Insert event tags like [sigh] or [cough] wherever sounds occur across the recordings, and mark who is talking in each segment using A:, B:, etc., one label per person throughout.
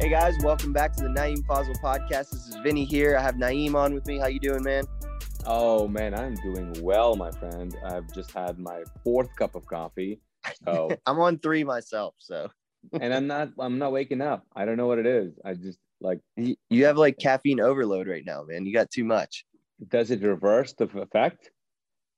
A: Hey guys, welcome back to the Naeem Fazal podcast. This is Vinny here. I have Naeem on with me. How you doing, man?
B: Oh man, I'm doing well, my friend. I've just had my fourth cup of coffee. So [laughs]
A: I'm on three myself, so
B: and I'm not I'm not waking up. I don't know what it is. I just like
A: you have like caffeine overload right now, man. You got too much.
B: does it reverse the effect?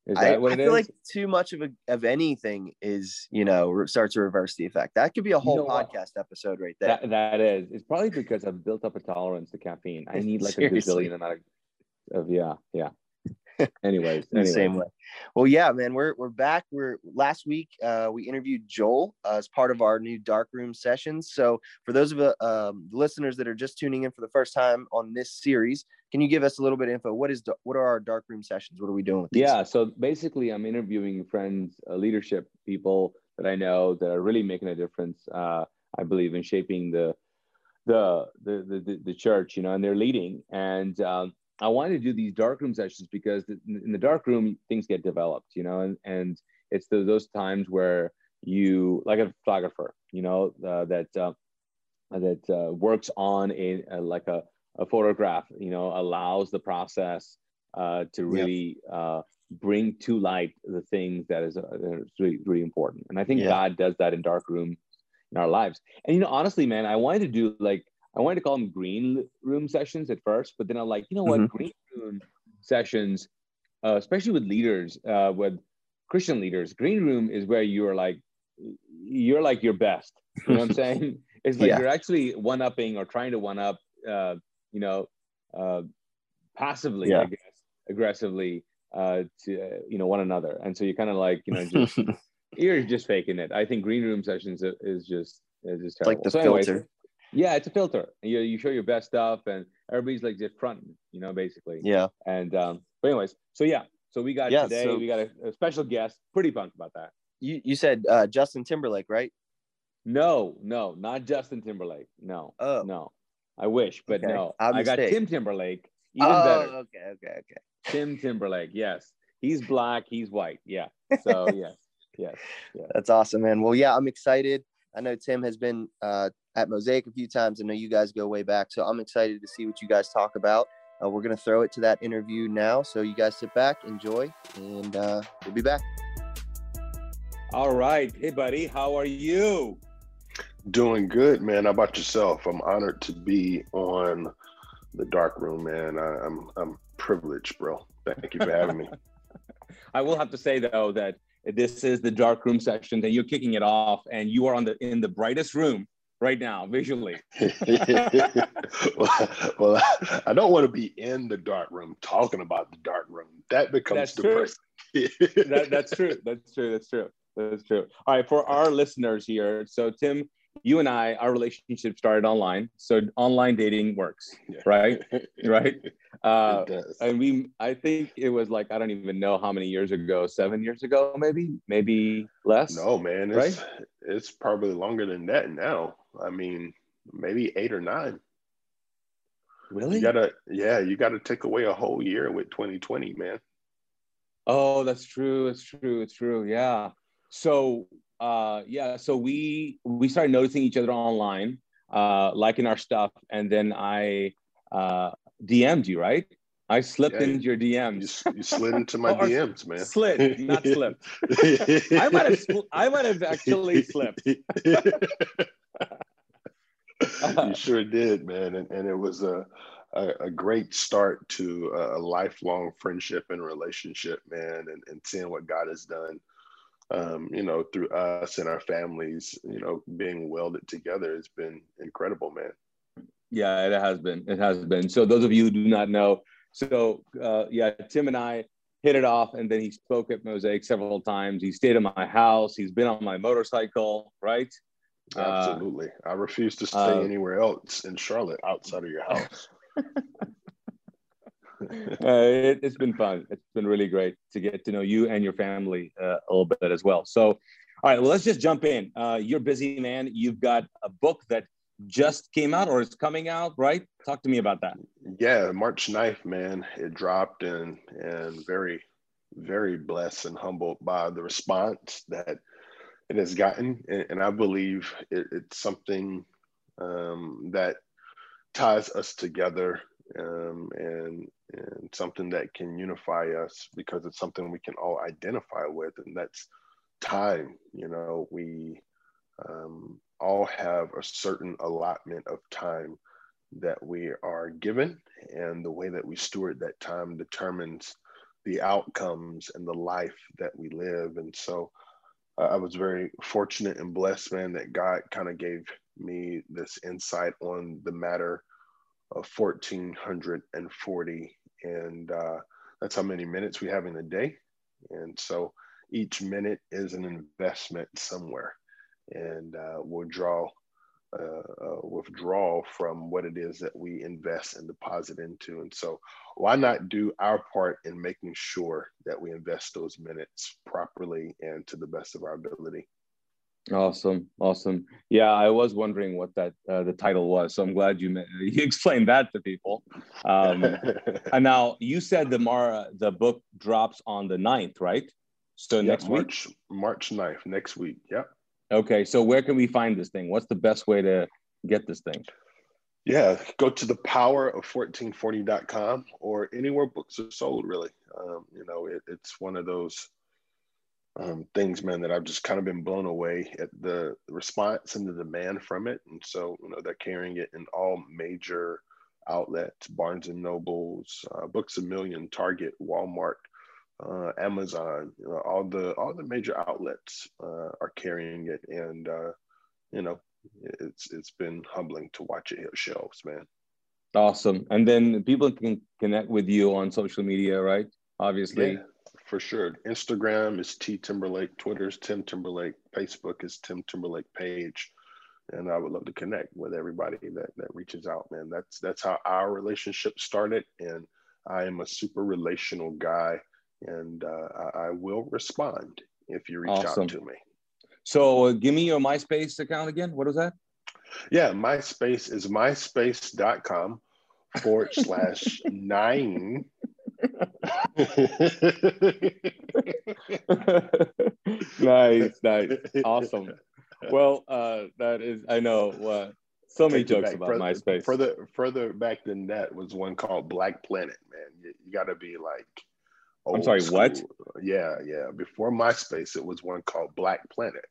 B: Is
A: I,
B: that what it is?
A: I feel
B: is?
A: like too much of a of anything is, you know, starts to reverse the effect. That could be a whole
B: know what?
A: podcast episode right there.
B: that that is. It's probably because I've built up a tolerance to caffeine. I [laughs] need like a
A: Seriously.
B: gazillion amount of, of yeah, yeah. [laughs] Anyways, anyway.
A: same way. Well, yeah, man, we're we're back. We're last week uh, we interviewed Joel uh, as part of our new dark room sessions. So for those of the um, listeners that are just tuning in for the first time on this series, can you give us a little bit of info? What is what are our dark room sessions? What are we doing with these?
B: Yeah. So basically, I'm interviewing friends, uh, leadership people that I know that are really making a difference. Uh, I believe in shaping the the the the, the, church, you know, and they're leading. And um, I wanted to do these dark room sessions because in the dark room things get developed, you know, and and it's the, those times where you like a photographer, you know, uh, that uh, that uh, works on a, a like a, a photograph, you know, allows the process uh, to really uh, bring to light the things that is, uh, that is really really important. And I think
A: Yeah.
B: God does that in dark room in our lives. And you know, honestly, man, I wanted to do like I wanted to call them green room sessions at first, but then I'm like, you know what,
A: Mhm.
B: green room sessions, uh, especially with leaders, uh, with Christian leaders, green room is where you're like, you're like your best. You know what I'm [laughs] saying? It's like
A: Yeah.
B: you're actually one upping or trying to one up, uh, you know, uh, passively,
A: Yeah.
B: I guess, aggressively uh, to uh, you know one another, and so you're kind of like you know just [laughs] you're just faking it. I think green room sessions is just is just terrible.
A: like the
B: So anyways,
A: filter.
B: yeah, it's a filter. You you show your best stuff, and everybody's like just fronting, you know, basically.
A: Yeah.
B: And um, but anyways, so yeah, so we got
A: Yeah,
B: today
A: so-
B: we got a, a special guest. Pretty pumped about that.
A: You you said uh, Justin Timberlake, right?
B: No, no, not Justin Timberlake. No,
A: Oh.
B: no. I wish, but
A: Okay,
B: no.
A: our
B: I got. Tim Timberlake. Even
A: oh,
B: better.
A: okay, okay, okay.
B: Tim Timberlake. Yes, he's [laughs] black. He's white. Yeah. [laughs] So yes, yes, yes.
A: That's awesome, man. Well, yeah, I'm excited. I know Tim has been uh, at Mosaic a few times. I know you guys go way back, so I'm excited to see what you guys talk about. Uh, we're gonna throw it to that interview now, so you guys sit back, enjoy, and uh, we'll be back.
B: All right. Hey, buddy. How are you?
C: Doing good, man. How about yourself? I'm honored to be on the dark room, man. I, I'm I'm privileged, bro. Thank you for having me. [laughs]
B: I will have to say though that this is the dark room section that you're kicking it off, and you are on the in the brightest room right now visually.
C: well, [laughs] [laughs] well, I don't want to be in the dark room talking about the dark room. That becomes
B: That's true.
C: depressing.
B: that, that's true. That's true. That's true. That's true. All right, for our listeners here, so Tim, you and I, our relationship started online. So online dating works,
C: Yeah.
B: right? [laughs] Right. Uh, and we, I think it was like I don't even know how many years ago, seven years ago, maybe, maybe less.
C: No, man, it's it's probably longer than that now. I mean, maybe eight or nine.
B: really?
C: You gotta, yeah, you gotta take away a whole year with 2020, man.
B: Oh, that's true. It's true. It's true. Yeah. So, uh, yeah. So we we started noticing each other online, uh, liking our stuff, and then I uh, DM'd you, right? I slipped
C: Yeah,
B: into your DMs.
C: s- you slid into my [laughs]
B: Or
C: DMs, man.
B: Slid, not slipped. I might have. I might have actually slipped. [laughs]
C: you sure did, man, and, and it was a, a a great start to a lifelong friendship and relationship, man, and, and seeing what God has done, um, you know, through us and our families, you know, being welded together has been incredible, man.
B: Yeah, it has been. It has been. So those of you who do not know, so uh, yeah, Tim and I hit it off, and then he spoke at Mosaic several times. He stayed at my house. He's been on my motorcycle, right? Uh,
C: Absolutely, I refuse to stay
B: uh,
C: anywhere else in Charlotte outside of your house. [laughs] [laughs]
B: uh, it, it's been fun. It's been really great to get to know you and your family uh, a little bit as well. So, all right, well, let's just jump in. Uh, you're busy man. You've got a book that just came out or is coming out, right? Talk to me about that.
C: Yeah, March 9th, man, it dropped and and very, very blessed and humbled by the response that it has gotten. And, and I believe it, it's something um, that ties us together um, and and something that can unify us because it's something we can all identify with, and that's time. You know, we um, all have a certain allotment of time that we are given, and the way that we steward that time determines the outcomes and the life that we live. And so uh, I was very fortunate and blessed, man, that God kind of gave me this insight on the matter of 1440. And uh, that's how many minutes we have in a day. And so each minute is an investment somewhere. And uh, we'll draw uh, uh, withdraw from what it is that we invest and deposit into. And so, why not do our part in making sure that we invest those minutes properly and to the best of our ability?
B: Awesome, awesome. Yeah, I was wondering what that uh, the title was, so I'm glad you [laughs] you explained that to people. Um, [laughs] and now you said the Mara the book drops on the 9th, right? So
C: yep,
B: next
C: March,
B: week.
C: March 9th, next week. Yep.
B: Okay, so where can we find this thing? What's the best way to get this thing?
C: Yeah, go to the power of 1440.com or anywhere books are sold, really. Um, you know, it, it's one of those um, things, man, that I've just kind of been blown away at the response and the demand from it. And so, you know, they're carrying it in all major outlets Barnes and Nobles, uh, Books a Million, Target, Walmart, uh, Amazon, you know, all the all the major outlets uh, are carrying it, and uh, you know, it's it's been humbling to watch it hit shelves, man.
B: Awesome, and then people can connect with you on social media, right? Obviously,
C: yeah, for sure. Instagram is T Timberlake, Twitter is Tim Timberlake, Facebook is Tim Timberlake page, and I would love to connect with everybody that that reaches out, man. That's that's how our relationship started, and I am a super relational guy and uh, I, I, will respond if you reach awesome. out to me.
B: So uh, give me your MySpace account again. What was that?
C: Yeah, MySpace is myspace.com forward slash [laughs] nine. [laughs]
B: nice, nice, awesome. Well, uh, that is, I know. Uh, so many jokes about
C: further,
B: MySpace.
C: Further, further back than that was one called Black Planet. Man, you, you got to be like
B: I'm sorry, school. what?
C: Yeah, yeah. Before MySpace, it was one called Black Planet.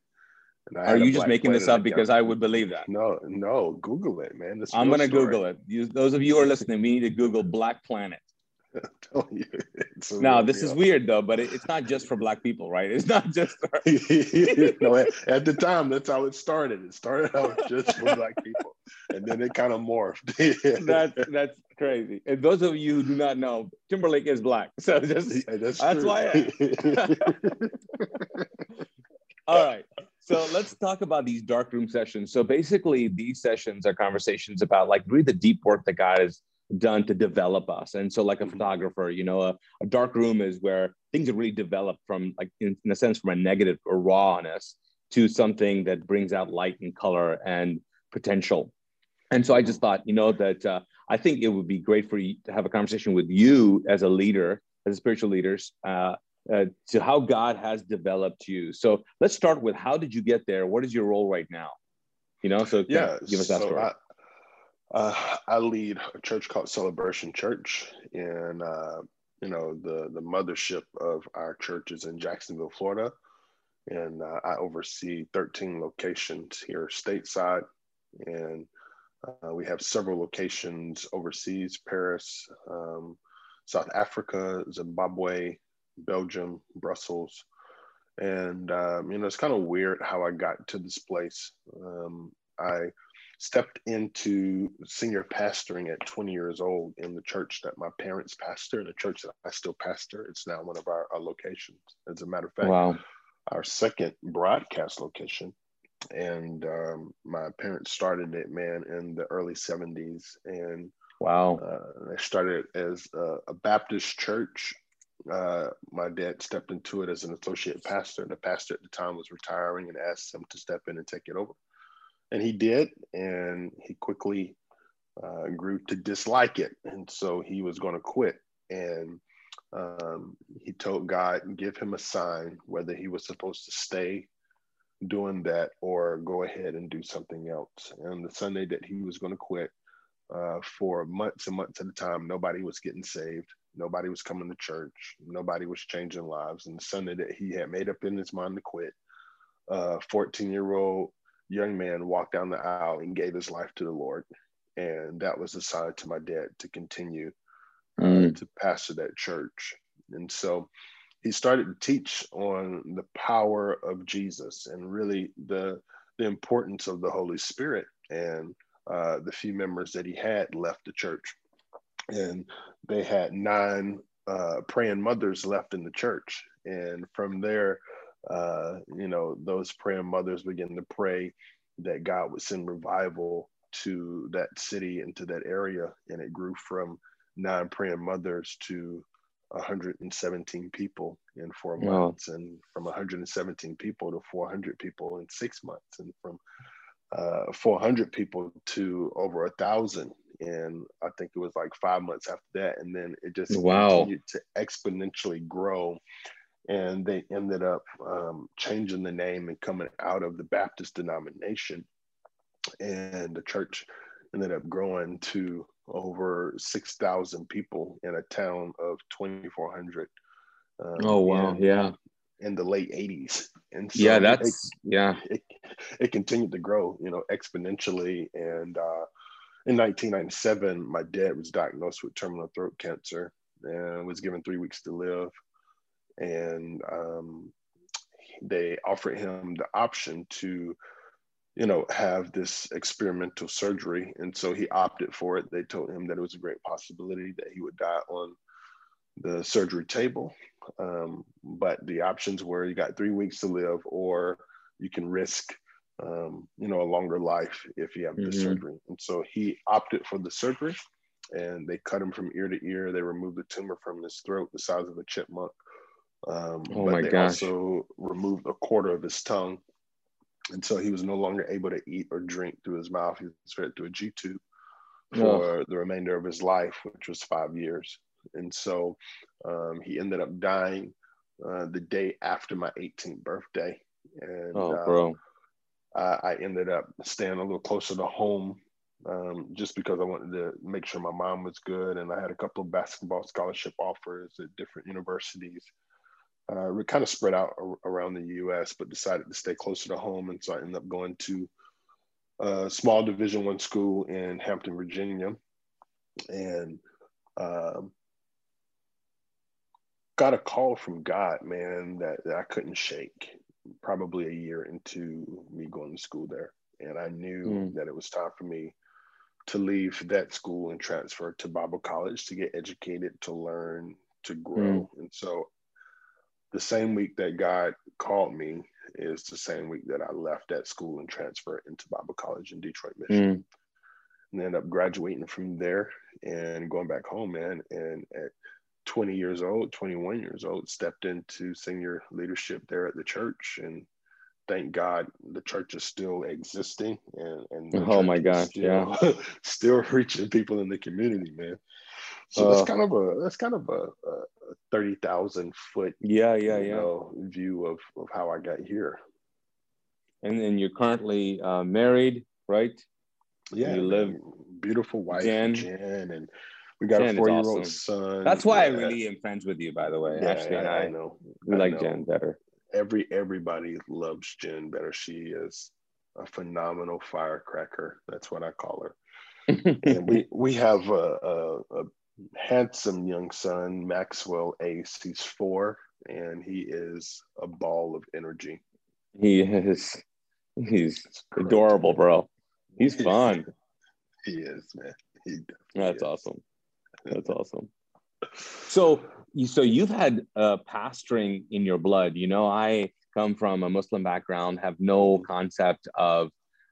B: Are you just making this up because I would believe that?
C: No, no. Google it, man.
B: I'm going to Google it. You, those of you who are listening, we need to Google Black Planet. You, now this deal. is weird though, but it, it's not just for black people, right? It's not just. For... [laughs]
C: no, at, at, the time, that's how it started. It started out just for black people, and then it kind of morphed. [laughs]
B: that's that's crazy. And those of you who do not know, Timberlake is black, [laughs] so just yeah, that's, that's why. I... All right. So let's talk about these dark room sessions. So basically, these sessions are conversations about like really the deep work that God has done to develop us. And so, like a mm-hmm. photographer, you know, a, a, dark room is where things are really developed from, like, in, in a sense, from a negative or rawness to something that brings out light and color and potential. And so I just thought, you know, that uh, I think it would be great for you to have a conversation with you as a leader, as a spiritual leaders, uh, uh, to how God has developed you. So let's start with how did you get there? What is your role right now? You know, so
C: yeah, give us that so story. I, uh, I lead a church called Celebration Church, and uh, you know the the mothership of our church is in Jacksonville, Florida, and uh, I oversee 13 locations here stateside, and uh, we have several locations overseas: Paris, um, South Africa, Zimbabwe, Belgium, Brussels, and um, you know it's kind of weird how I got to this place. Um, I stepped into senior pastoring at 20 years old in the church that my parents pastor, the church that I still pastor. It's now one of our, our locations. As a matter of fact, wow. our second broadcast location. And um, my parents started it, man, in the early 70s. And
B: wow,
C: uh, they started as a, a Baptist church. Uh, my dad stepped into it as an associate pastor. The pastor at the time was retiring and asked him to step in and take it over and he did, and he quickly uh, grew to dislike it, and so he was going to quit. And um, he told God, give him a sign whether he was supposed to stay doing that or go ahead and do something else. And the Sunday that he was going to quit, uh, for months and months at a time, nobody was getting saved. Nobody was coming to church. Nobody was changing lives. And the Sunday that he had made up in his mind to quit, a 14 year old young man walked down the aisle and gave his life to the Lord. And that was a sign to my dad to continue uh, mm. to pastor that church. And so he started to teach on the power of Jesus and really the the importance of the Holy Spirit. And uh, the few members that he had left the church, and they had nine uh, praying mothers left in the church. And from there, uh, you know, those praying mothers began to pray that God would send revival to that city and to that area, and it grew from nine praying mothers to 117 people in four months, wow. and from 117 people to 400 people in six months, and from uh, 400 people to over a thousand. And I think it was like five months after that. And then it just wow. continued to exponentially grow. And they ended up um, changing the name and coming out of the Baptist denomination. And the church ended up growing to over 6,000 people in a town of 2,400.
B: Um, oh, wow. Yeah.
C: In the late 80s.
B: And so yeah, that's, it, yeah.
C: It, it, continued to grow, you know, exponentially. And uh, in 1997, my dad was diagnosed with terminal throat cancer and was given three weeks to live. And um, they offered him the option to you know, have this experimental surgery. And so he opted for it. They told him that it was a great possibility that he would die on the surgery table. Um, but the options were you got three weeks to live, or you can risk, um, you know, a longer life if you have mm-hmm. the surgery. And so he opted for the surgery and they cut him from ear to ear. They removed the tumor from his throat, the size of a chipmunk. Um, oh but they gosh. also removed a quarter of his tongue and so he was no longer able to eat or drink through his mouth. He was fed through a G tube for yeah. the remainder of his life, which was five years. And so um, he ended up dying uh, the day after my 18th birthday. And oh, uh, bro. Uh, I ended up staying a little closer to home um, just because I wanted to make sure my mom was good. And I had a couple of basketball scholarship offers at different universities uh, we kind of spread out around the U.S., but decided to stay closer to home, and so I ended up going to a small Division One school in Hampton, Virginia, and um, got a call from God, man, that, that I couldn't shake. Probably a year into me going to school there, and I knew mm. that it was time for me to leave that school and transfer to Bible college to get educated, to learn, to grow. Mm. And so the same week that God called me is the same week that I left that school and transferred into Bible College in Detroit, Michigan. Mm. And ended up graduating from there and going back home, man. And at 20 years old, 21 years old, stepped into senior leadership there at the church. And thank God the church is still existing and, and
B: oh my gosh, still, yeah, [laughs]
C: still reaching people in the community, man. So uh, that's kind of a that's kind of a, a thirty thousand foot
B: yeah yeah yeah
C: know, view of of how I got here.
B: And then you're currently uh, married, right?
C: Yeah, you live beautiful wife Jen, Jen and we got Jen a four year old awesome. son.
B: That's why yeah. I really am friends with you, by the way. Yeah, Ashley and I, I know we I like know. Jen better.
C: Every everybody loves Jen better. She is a phenomenal firecracker. That's what I call her. [laughs] and we we have a, a, a handsome young son, Maxwell Ace. He's four, and he is a ball of energy.
B: He is. He's adorable, bro. He's fun.
C: he is, man. He
B: That's
C: is.
B: awesome. That's [laughs] awesome. So, you so you've had uh, pastoring in your blood. You know, I come from a Muslim background, have no concept of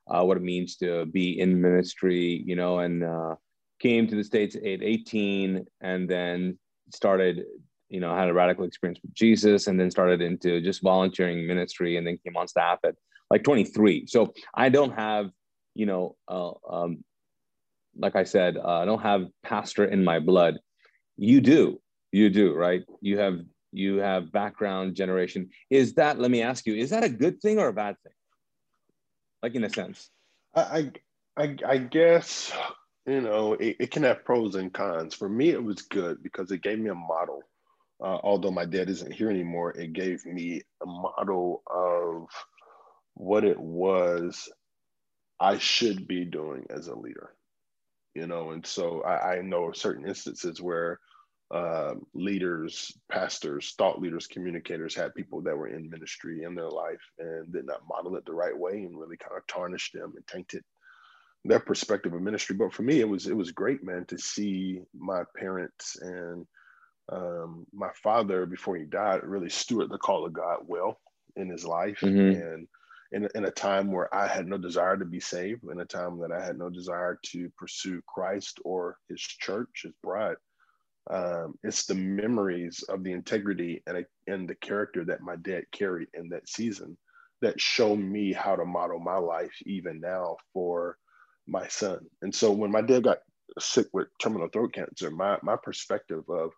B: uh, what it means to be in ministry. You know, and uh, came to the states at 18 and then started you know had a radical experience with jesus and then started into just volunteering ministry and then came on staff at like 23 so i don't have you know uh, um, like i said uh, i don't have pastor in my blood. You do. You do right? You have you have background generation. Is that let me ask you is that a good thing or a bad thing? Like in a sense.
C: I I I guess you know it, it can have pros and cons. For me, it was good because it gave me a model. Uh, although my dad isn't here anymore, it gave me a model of what it was I should be doing as a leader. You know, and so I, I know certain instances where uh, leaders, pastors, thought leaders, communicators had people that were in ministry in their life and did not model it the right way and really kind of tarnished them and tainted their perspective of ministry. But for me, it was it was great, man, to see my parents and um, my father before he died really steward the call of God well in his life mm-hmm. and in, in a time where I had no desire to be saved, in a time that I had no desire to pursue Christ or his church, his bride um, it's the memories of the integrity and, and the character that my dad carried in that season that show me how to model my life even now for my son. And so when my dad got sick with terminal throat cancer, my, my perspective of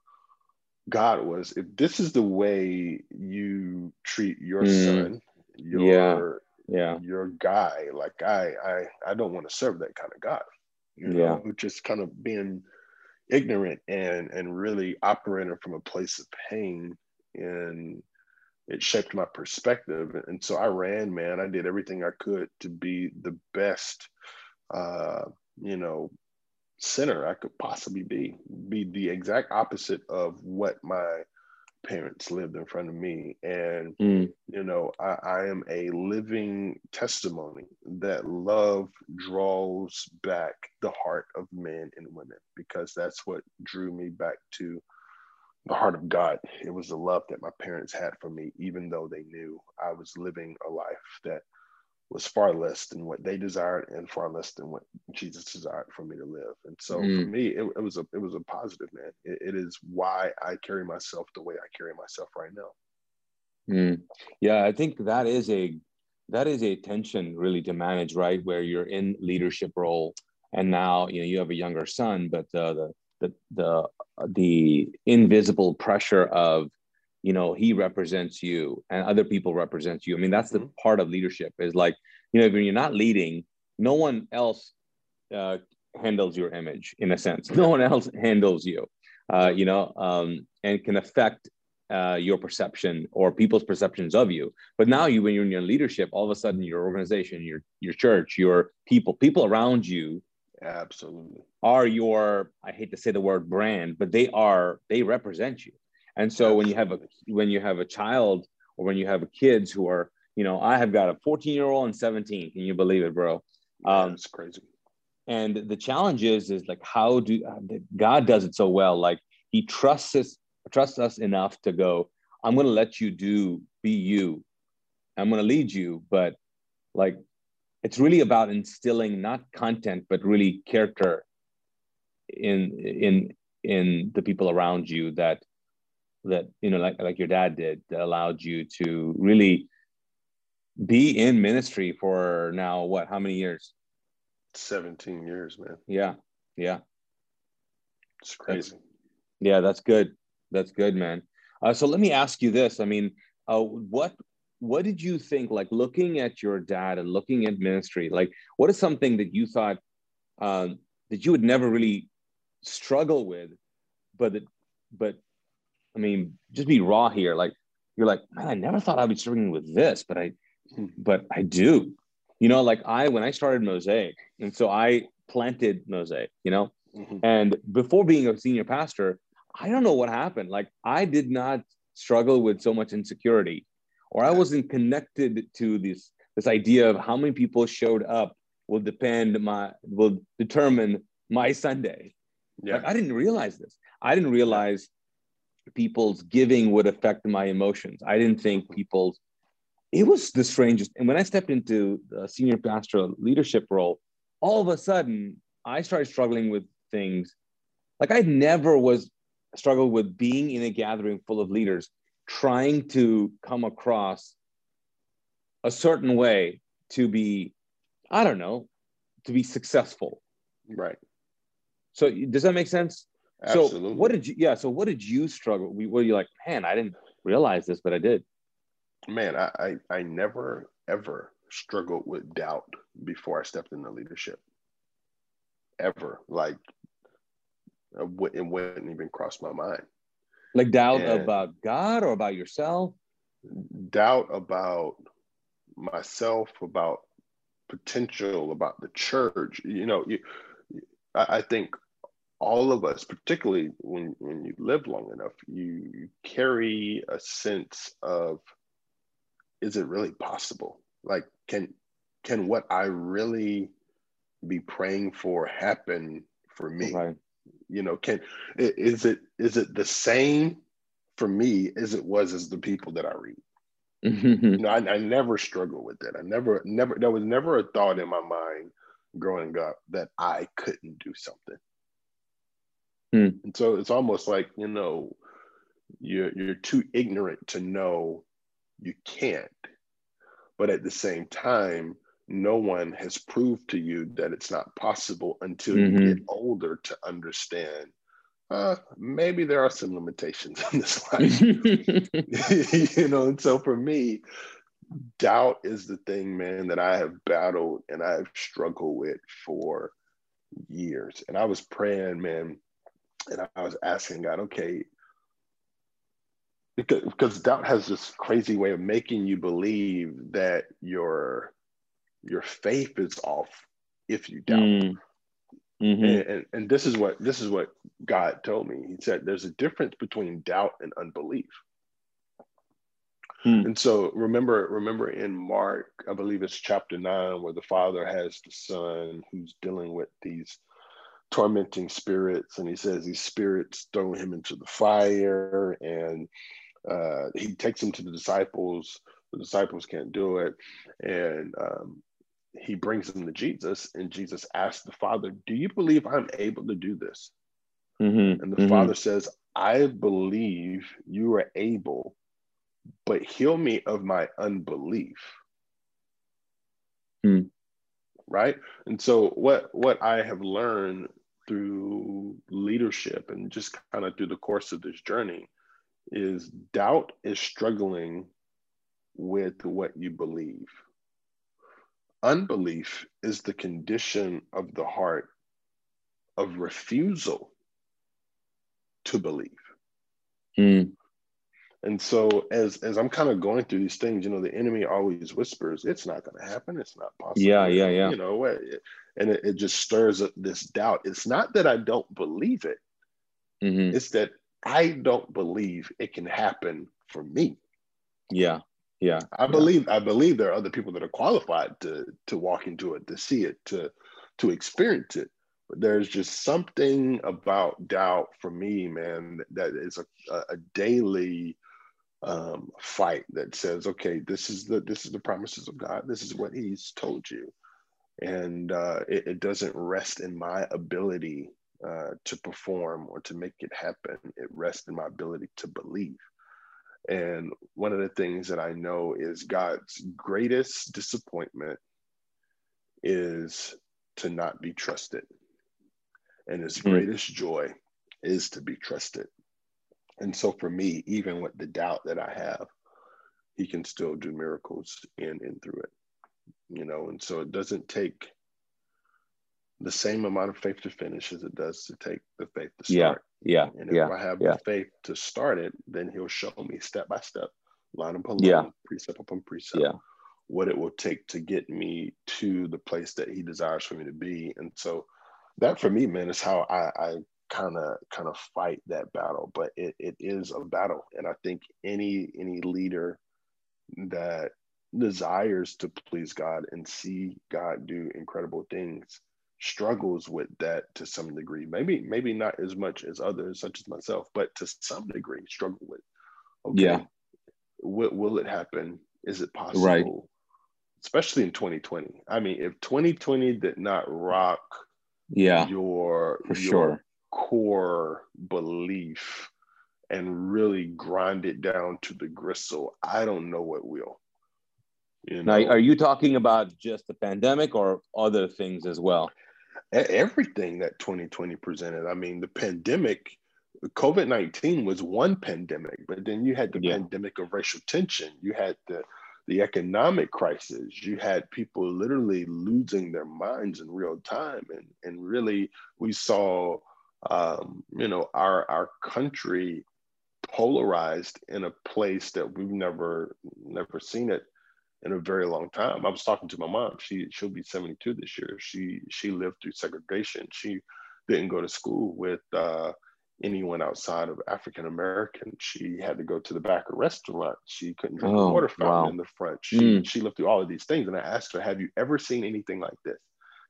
C: God was if this is the way you treat your mm. son, your yeah. yeah. your guy, like I I I don't want to serve that kind of God. You know, yeah. just kind of being ignorant and and really operating from a place of pain and it shaped my perspective and so i ran man i did everything i could to be the best uh you know sinner i could possibly be be the exact opposite of what my parents lived in front of me. And, mm. you know, I, I, am a living testimony that love draws back the heart of men and women because that's what drew me back to the heart of God. It was the love that my parents had for me, even though they knew I was living a life that was far less than what they desired and far less than what Jesus desired for me to live. And so mm. for me, it, it, was a it was a positive man. It, it is why I carry myself the way I carry myself right now.
B: Mm. Yeah, I think that is a that is a tension really to manage, right? Where you're in leadership role, and now you know you have a younger son, but uh, the the the the invisible pressure of you know he represents you and other people represent you. I mean that's the mm-hmm. part of leadership is like you know when you're not leading no one else uh, handles your image in a sense. No one else [laughs] handles you uh, you know um, and can affect uh, your perception or people's perceptions of you. But now you when you're in your leadership all of a sudden your organization your your church your people people around you
C: absolutely.
B: are your i hate to say the word brand but they are they represent you and so when you have a when you have a child or when you have kids who are, you know, I have got a 14 year old and 17. Can you believe it, bro?
C: Um, it's crazy.
B: And the challenge is, is like how do God does it so well? Like He trusts us, trusts us enough to go. I'm going to let you do, be you. I'm going to lead you, but like it's really about instilling not content, but really character in in in the people around you that that you know like like your dad did that allowed you to really be in ministry for now what how many years?
C: 17 years man.
B: Yeah yeah.
C: It's crazy.
B: That's, yeah that's good. That's good man. Uh, so let me ask you this. I mean uh, what what did you think like looking at your dad and looking at ministry like what is something that you thought um, that you would never really struggle with but that but I mean, just be raw here. Like you're like, man, I never thought I'd be struggling with this, but I, but I do. You know, like I when I started Mosaic, and so I planted Mosaic. You know, mm-hmm. and before being a senior pastor, I don't know what happened. Like I did not struggle with so much insecurity, or I wasn't connected to this this idea of how many people showed up will depend my will determine my Sunday. Yeah. Like I didn't realize this. I didn't realize people's giving would affect my emotions. I didn't think people's, it was the strangest. And when I stepped into the senior pastoral leadership role, all of a sudden I started struggling with things like I never was struggled with being in a gathering full of leaders, trying to come across a certain way to be, I don't know, to be successful.
C: Right.
B: So does that make sense? Absolutely. So what did you? Yeah. So what did you struggle? Were you like, man, I didn't realize this, but I did.
C: Man, I I, I never ever struggled with doubt before I stepped into leadership. Ever. Like, uh, it wouldn't even cross my mind.
B: Like doubt and about God or about yourself?
C: Doubt about myself, about potential, about the church. You know, you, I think all of us, particularly when, when you live long enough, you, carry a sense of, is it really possible? Like, can can what I really be praying for happen for me? Right. You know, can is it is it the same for me as it was as the people that I read? Mm-hmm. You know, I, I never struggled with that. I never, never, there was never a thought in my mind growing up that I couldn't do something. Hmm. And so it's almost like, you know, you're you're too ignorant to know you can't. But at the same time, no one has proved to you that it's not possible until mm-hmm. you get older to understand uh, maybe there are some limitations [laughs] in this life. [laughs] [laughs] you know, and so for me, doubt is the thing, man, that I have battled and I've struggled with for years. And I was praying, man, and I was asking God, okay, because, because doubt has this crazy way of making you believe that your your faith is off if you doubt. Mm. Mm-hmm. And, and, and this is what this is what God told me. He said there's a difference between doubt and unbelief. Hmm. And so remember, remember in Mark, I believe it's chapter nine, where the father has the son who's dealing with these tormenting spirits, and he says these spirits throw him into the fire, and uh, he takes him to the disciples. The disciples can't do it, and um, he brings him to Jesus, and Jesus asks the father, "Do you believe I'm able to do this?" Mm-hmm. And the mm-hmm. father says, "I believe you are able." but heal me of my unbelief. Hmm. Right. And so what what I have learned through leadership and just kind of through the course of this journey is doubt is struggling with what you believe. Unbelief is the condition of the heart of refusal to believe. Mm. And so as as I'm kind of going through these things, you know, the enemy always whispers, "It's not going to happen. It's not possible."
B: Yeah, yeah, yeah.
C: You know, and it, it just stirs up this doubt. It's not that I don't believe it; mm-hmm. it's that I don't believe it can happen for me.
B: Yeah, yeah.
C: I believe I believe there are other people that are qualified to to walk into it, to see it, to to experience it But there's just something about doubt for me, man, that is a, a daily um, fight that says, okay, this is the this is the promises of God. This is what He's told you, and uh, it, it, doesn't rest in my ability uh, to perform or to make it happen. It rests in my ability to believe. And one of the things that I know is God's greatest disappointment is to not be trusted, and His mm-hmm. greatest joy is to be trusted. And so for me, even with the doubt that I have, he can still do miracles in and through it. You know, and so it doesn't take the same amount of faith to finish as it does to take the faith to
B: start. Yeah. Yeah.
C: And
B: if yeah,
C: I have
B: yeah.
C: the faith to start it, then he'll show me step by step, line upon
B: line, yeah.
C: precept upon precept,
B: yeah.
C: what it will take to get me to the place that he desires for me to be. And so that for me, man, is how I, I kind of kind of fight that battle but it, it is a battle. And i think any any leader that desires to please god and see god do incredible things struggles with that to some degree. Maybe maybe not as much as others such as myself but to some degree struggle with
B: okay yeah.
C: will, will it happen? Is it possible?
B: Right
C: especially in 2020 i mean if 2020 did not rock
B: yeah.
C: your
B: for
C: your
B: sure
C: core belief and really grind it down to the gristle, I don't know what will.
B: You know? Now, are you talking about just the pandemic or other things as well?
C: Everything that 2020 presented. I mean, the pandemic, COVID 19 was one pandemic, but then you had the yeah. pandemic of racial tension. You had the the economic crisis. You had people literally losing their minds in real time, and and really we saw, um, you know, our our country polarized in a place that we've never never seen it in a very long time. I was talking to my mom. She she'll be 72 this year. She she lived through segregation. She didn't go to school with uh, anyone outside of African American. She had to go to the back of restaurant. She couldn't drink oh, water fountain wow. in the front. She mm. she lived through all of these things. And I asked her, "Have you ever seen anything like this?"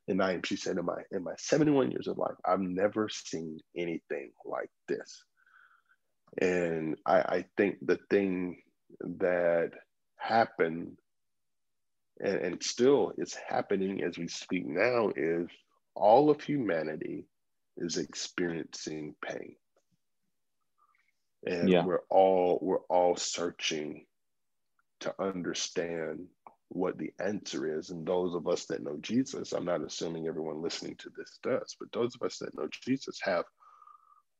C: And I am, she said, "In my in my 71 years of life, I've never seen anything like this." And I, I think the thing that happened and, and still is happening as we speak now is all of humanity is experiencing pain and yeah. we're all we're all searching to understand what the answer is and those of us that know jesus i'm not assuming everyone listening to this does but those of us that know jesus have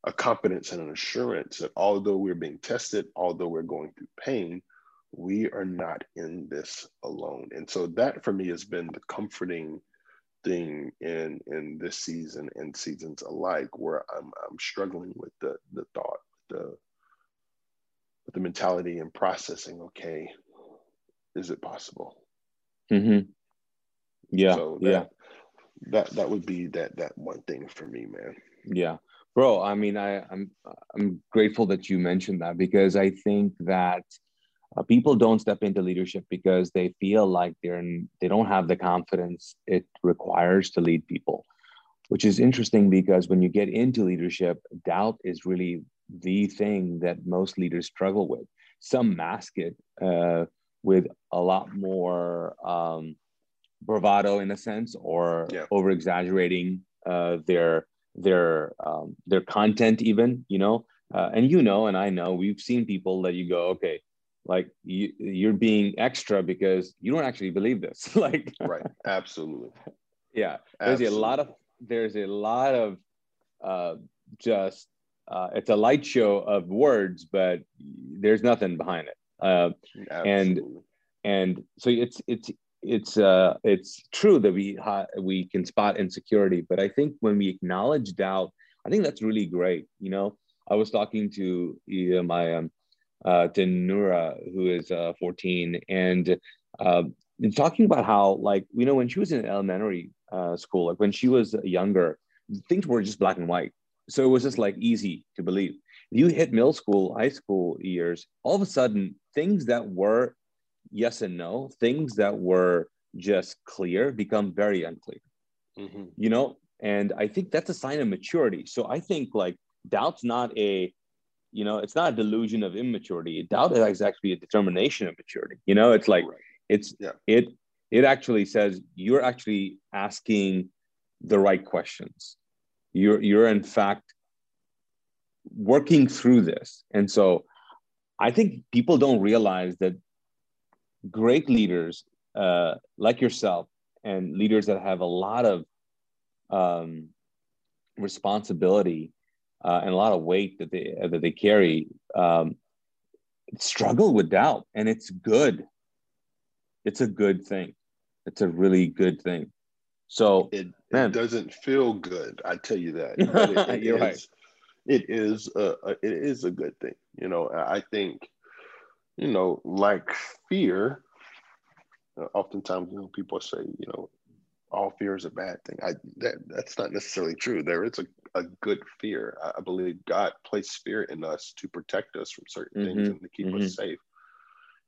C: a confidence and an assurance that although we're being tested although we're going through pain we are not in this alone. And so that for me has been the comforting thing in in this season and seasons alike, where I'm I'm struggling with the the thought, the the mentality and processing. Okay, is it possible?
B: Mm-hmm. Yeah,
C: so that,
B: yeah.
C: That that would be that that one thing for me, man.
B: Yeah, bro. I mean, I I'm I'm grateful that you mentioned that because I think that uh, people don't step into leadership because they feel like they're in, they don't have the confidence it requires to lead people which is interesting because when you get into leadership doubt is really the thing that most leaders struggle with some mask it uh, with a lot more um, bravado in a sense or yeah. over exaggerating uh, their their um, their content even you know? Uh, and you know and i know we've seen people that you go okay like you, you're being extra because you don't actually believe this. [laughs] Like
C: right. Absolutely.
B: Yeah. There's absolutely. a lot of there's a lot of uh, just uh, it's a light show of words but there's nothing behind it uh, and and so it's it's it's uh it's true that we ha- we can spot insecurity but i think when we acknowledge doubt i think that's really great you know i was talking to uh, my um, uh, to Nura, who is uh, 14, and uh, talking about how, like, you know, when she was in elementary uh, school, like when she was younger, things were just black and white. So it was just like easy to believe. You hit middle school, high school years, all of a sudden, things that were yes and no, things that were just clear become very unclear. Mm-hmm. You know, and I think that's a sign of maturity. So I think like doubt's not a you know it's not a delusion of immaturity doubt is actually a determination of maturity you know it's like right. it's yeah. it it actually says you're actually asking the right questions you're you're in fact working through this and so i think people don't realize that great leaders uh, like yourself and leaders that have a lot of um, responsibility uh, and a lot of weight that they uh, that they carry um, struggle with doubt, and it's good. It's a good thing. It's a really good thing. So
C: it, it doesn't feel good. I tell you that. [laughs] It, You're is, right. It is a, a, it is a good thing. You know, I think, you know, like fear. Uh, oftentimes, you know, people say, you know, all fear is a bad thing. I that that's not necessarily true. There is a, a good fear. I, I believe God placed fear in us to protect us from certain mm-hmm. things and to keep mm-hmm. us safe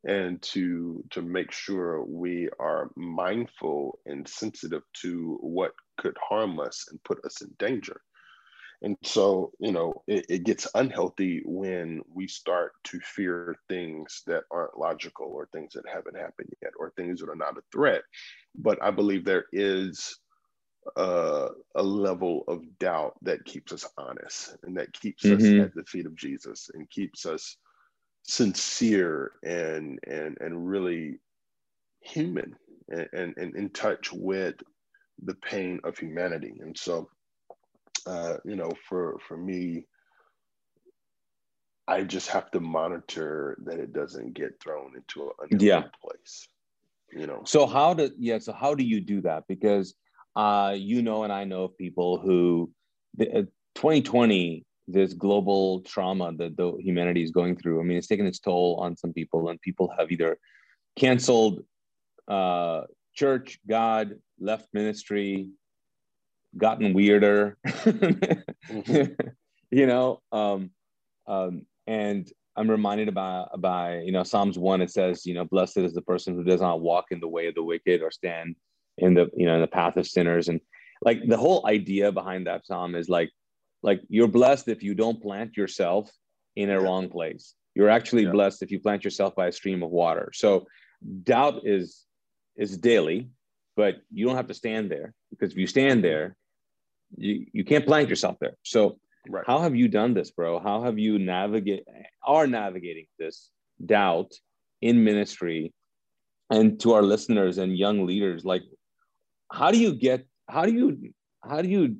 C: and to to make sure we are mindful and sensitive to what could harm us and put us in danger. And so, you know, it, it, gets unhealthy when we start to fear things that aren't logical or things that haven't happened yet or things that are not a threat. But I believe there is a, a level of doubt that keeps us honest and that keeps mm-hmm. us at the feet of Jesus and keeps us sincere and and and really human and, and, and in touch with the pain of humanity. And so uh, you know, for for me, I just have to monitor that it doesn't get thrown into an
B: yeah
C: place. You know.
B: So how do yeah? So how do you do that? Because uh, you know, and I know of people who, the, 2020, uh, this global trauma that the humanity is going through. I mean, it's taken its toll on some people, and people have either canceled uh, church, God, left ministry, gotten weirder. [laughs] mm-hmm. you know, um, um, and I'm reminded about by you know Psalms one. It says, you know, blessed is the person who does not walk in the way of the wicked or stand in the you know in the path of sinners. And like the whole idea behind that psalm is like like you're blessed if you don't plant yourself in a yeah. wrong place. You're actually yeah. blessed if you plant yourself by a stream of water. So doubt is is daily, but you don't have to stand there because if you stand there, you, you can't plant yourself there. So Right. How have you done this, bro? How have you navigate are navigating this doubt in ministry and to our listeners and young leaders? Like, how do you get how do you how do you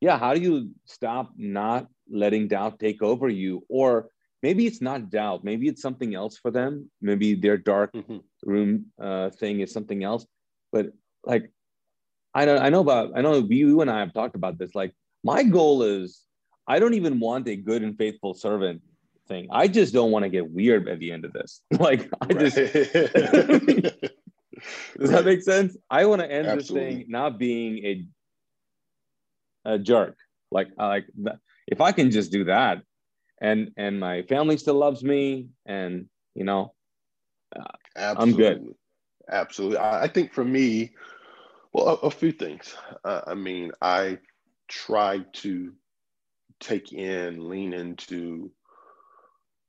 B: yeah, how do you stop not letting doubt take over you? Or maybe it's not doubt, maybe it's something else for them. Maybe their dark mm-hmm. room uh, thing is something else. But like I know I know about I know you and I have talked about this. Like my goal is I don't even want a good and faithful servant thing. I just don't want to get weird at the end of this. [laughs] Like I right. just [laughs] Does that make sense? I want to end Absolutely. this thing not being a a jerk. Like like if I can just do that and and my family still loves me and you know uh, I'm good.
C: Absolutely. I, I, think for me, well, a, a few things. Uh, I mean, I try to take in, lean into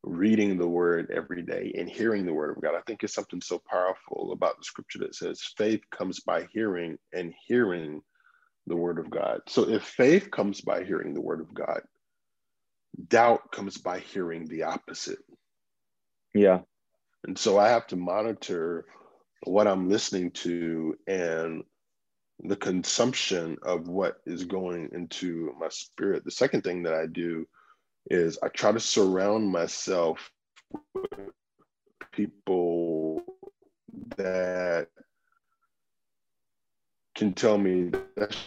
C: reading the word every day and hearing the word of God. I think it's something so powerful about the scripture that says faith comes by hearing and hearing the word of God. So if faith comes by hearing the word of God, doubt comes by hearing the opposite.
B: Yeah.
C: And so I have to monitor what I'm listening to and the consumption of what is going into my spirit. The second thing that I do is I try to surround myself with people that can tell me that's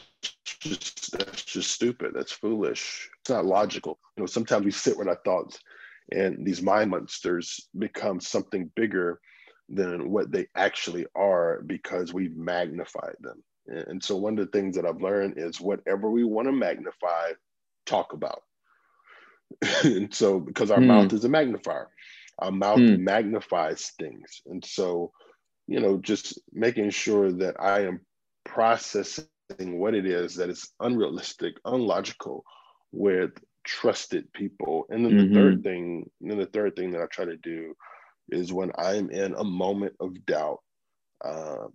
C: just that's just stupid. That's foolish. It's not logical. You know, sometimes we sit with our thoughts and these mind monsters become something bigger than what they actually are because we've magnified them. And so one of the things that I've learned is whatever we want to magnify, talk about. [laughs] and so because our mm. mouth is a magnifier, our mouth mm. magnifies things. And so, you know, just making sure that I am processing what it is that is unrealistic, unlogical with trusted people. And then mm-hmm. the third thing, then the third thing that I try to do is when I'm in a moment of doubt, uh,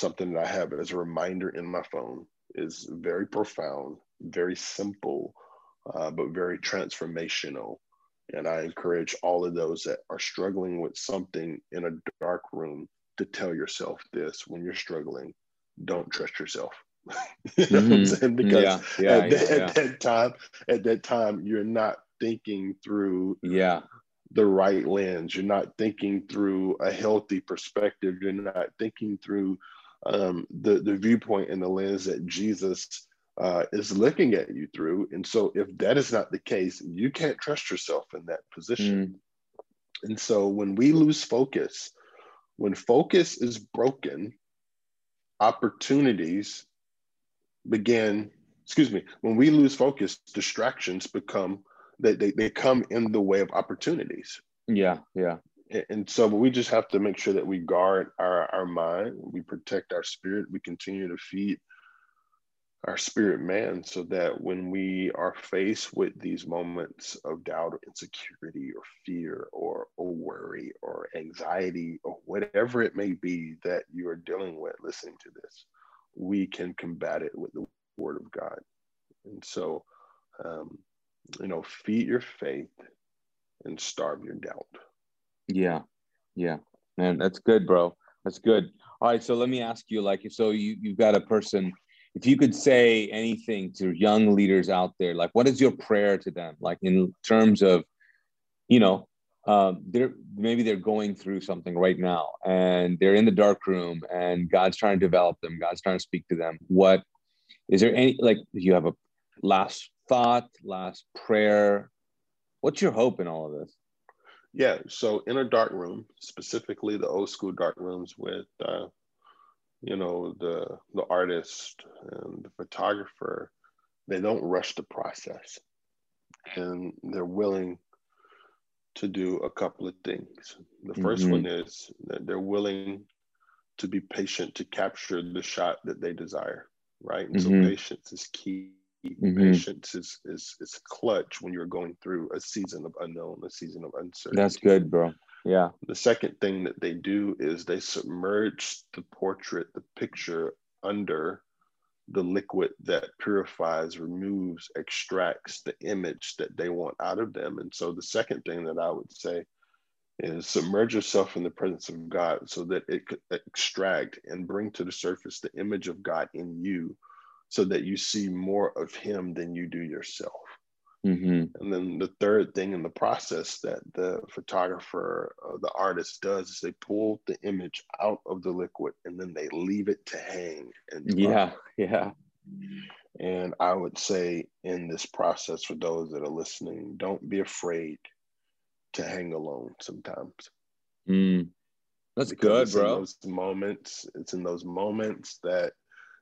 C: something that I have as a reminder in my phone is very profound, very simple, uh, but very transformational. And I encourage all of those that are struggling with something in a dark room to tell yourself this when you're struggling don't trust yourself. [laughs] mm-hmm. Because yeah, yeah, at, yeah, at that time, at that time, you're not thinking through
B: yeah
C: the right lens. You're not thinking through a healthy perspective. You're not thinking through um, the, the viewpoint and the lens that Jesus uh, is looking at you through. And so, if that is not the case, you can't trust yourself in that position. Mm. And so, when we lose focus, when focus is broken, opportunities begin. Excuse me. When we lose focus, distractions become they, they, they come in the way of opportunities.
B: Yeah, yeah
C: and so we just have to make sure that we guard our, our mind we protect our spirit we continue to feed our spirit man so that when we are faced with these moments of doubt or insecurity or fear or, or worry or anxiety or whatever it may be that you are dealing with listening to this we can combat it with the word of god. And so um, you know feed your faith and starve your doubt
B: yeah. Yeah. Man, that's good, bro. That's good. All right. So let me ask you, like, so you, you've got a person, if you could say anything to young leaders out there, like, what is your prayer to them? Like, in terms of you know, um, they're maybe they're going through something right now and they're in the dark room and God's trying to develop them. God's trying to speak to them. What is there any like you have a last thought, last prayer? What's your hope in all of this?
C: Yeah, so in a dark room, specifically the old school dark rooms with uh, you know the the artist and the photographer, they don't rush the process, and they're willing to do a couple of things. The 1st mm-hmm. one is that they're willing to be patient to capture the shot that they desire, right? And mm-hmm. so patience is key. Mm-hmm. Patience is, is is clutch when you're going through a season of unknown, a season of uncertainty.
B: That's good, bro. Yeah.
C: The second thing that they do is they submerge the portrait, the picture under the liquid that purifies, removes, extracts the image that they want out of them. And so the second thing that I would say is submerge yourself in the presence of God so that it could extract and bring to the surface the image of God in you so that you see more of Him than you do yourself. Mm-hmm. And then the third thing in the process that the photographer, uh, the artist does is they pull the image out of the liquid and then they leave it to hang. And
B: yeah, yeah.
C: And I would say in this process, for those that are listening, don't be afraid to hang alone sometimes.
B: Mm. That's because good, bro.
C: those moments, it's in those moments that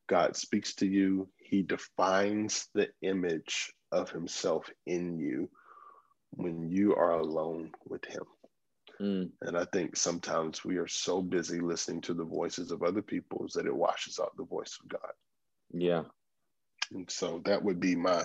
C: God speaks to you. He defines the image of himself in you when you are alone with him. Mm. And I think sometimes we are so busy listening to the voices of other people that it washes out the voice of God.
B: Yeah.
C: And so that would be my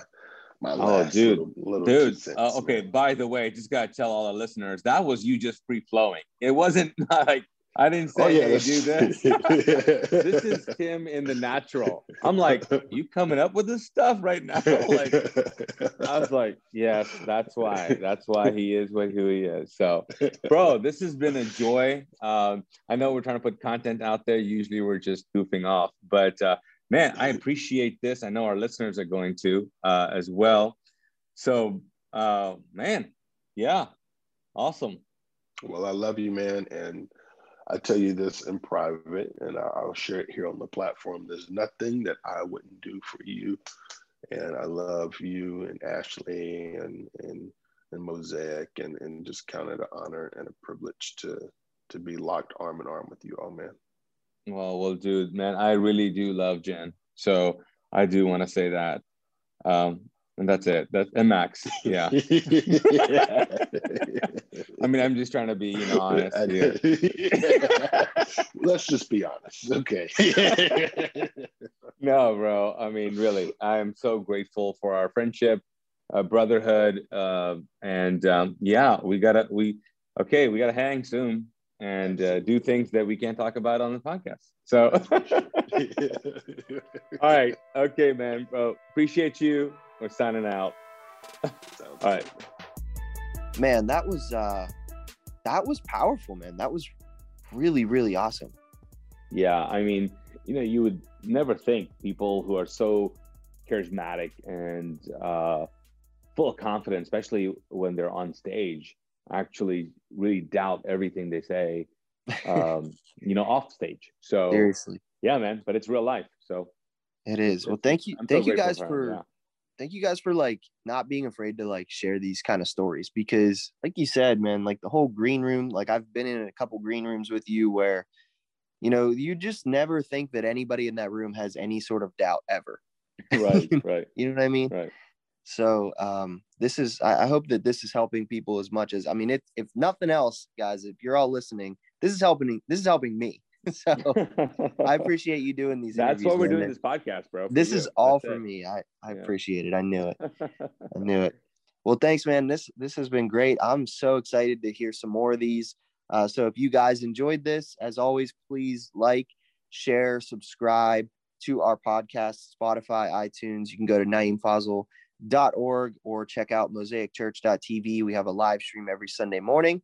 C: my oh,
B: dude,
C: little, little
B: dude. Uh, okay. By the way, just gotta tell all the listeners that was you just free flowing. It wasn't [laughs] like I didn't say, oh, yeah, hey, do this. [laughs] this is Tim in the natural. I'm like, you coming up with this stuff right now? [laughs] Like, I was like, yes, that's why. That's why he is what who he is. So, bro, this has been a joy. Um, I know we're trying to put content out there. Usually we're just goofing off, but uh, man, I appreciate this. I know our listeners are going to uh, as well. So, uh, man, yeah, awesome.
C: Well, I love you, man, and I tell you this in private, and I'll share it here on the platform. There's nothing that I wouldn't do for you, and I love you and Ashley and and and Mosaic, and and just count it an honor and a privilege to to be locked arm in arm with you all, man.
B: Well, well, dude, man, I really do love Jen, so I do want to say that. Um, and that's it. That's and Max. Yeah. [laughs] I mean, I'm just trying to be, you know, honest. [laughs]
C: Let's just be honest. Okay. [laughs]
B: no, bro. I mean, really, I am so grateful for our friendship, uh, brotherhood, uh, and um, yeah, we gotta we okay, we gotta hang soon and uh, do things that we can't talk about on the podcast. So, all right, okay, man, bro. Appreciate you. We're signing out. [laughs] All right.
A: Man, that was uh that was powerful, man. That was really, really awesome.
B: Yeah, I mean, you know, you would never think people who are so charismatic and uh full of confidence, especially when they're on stage, actually really doubt everything they say um, [laughs] you know, off stage. So
A: seriously.
B: Yeah, man. But it's real life. So
A: it is. Well, thank you. I'm thank so you guys for, yeah thank you guys for like not being afraid to like share these kind of stories because like you said man like the whole green room like i've been in a couple green rooms with you where you know you just never think that anybody in that room has any sort of doubt ever.
B: Right [laughs] right.
A: You know what i mean?
B: Right.
A: So um this is I, I hope that this is helping people as much as i mean if if nothing else guys if you're all listening this is helping this is helping me [laughs] so [laughs] I appreciate you doing these.
B: That's why we're doing this podcast, bro.
A: This you. is all That's for it. me. I, I yeah. appreciate it. I knew it. I [laughs] knew it. Well, thanks, man. This this has been great. I'm so excited to hear some more of these. Uh, so if you guys enjoyed this, as always, please like, share, subscribe to our podcast, Spotify, iTunes. You can go to naeemfazal.org or check out mosaicchurch.tv. We have a live stream every Sunday morning.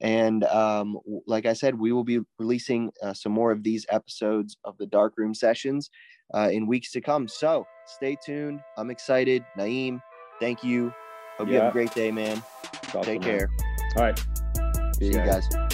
A: And um, like I said, we will be releasing uh, some more of these episodes of the Dark Room sessions uh, in weeks to come. So stay tuned. I'm excited. Naeem, thank you. Hope yeah. you have a great day, man. Awesome, Take care. Man.
B: All right.
A: See, See you guys. guys.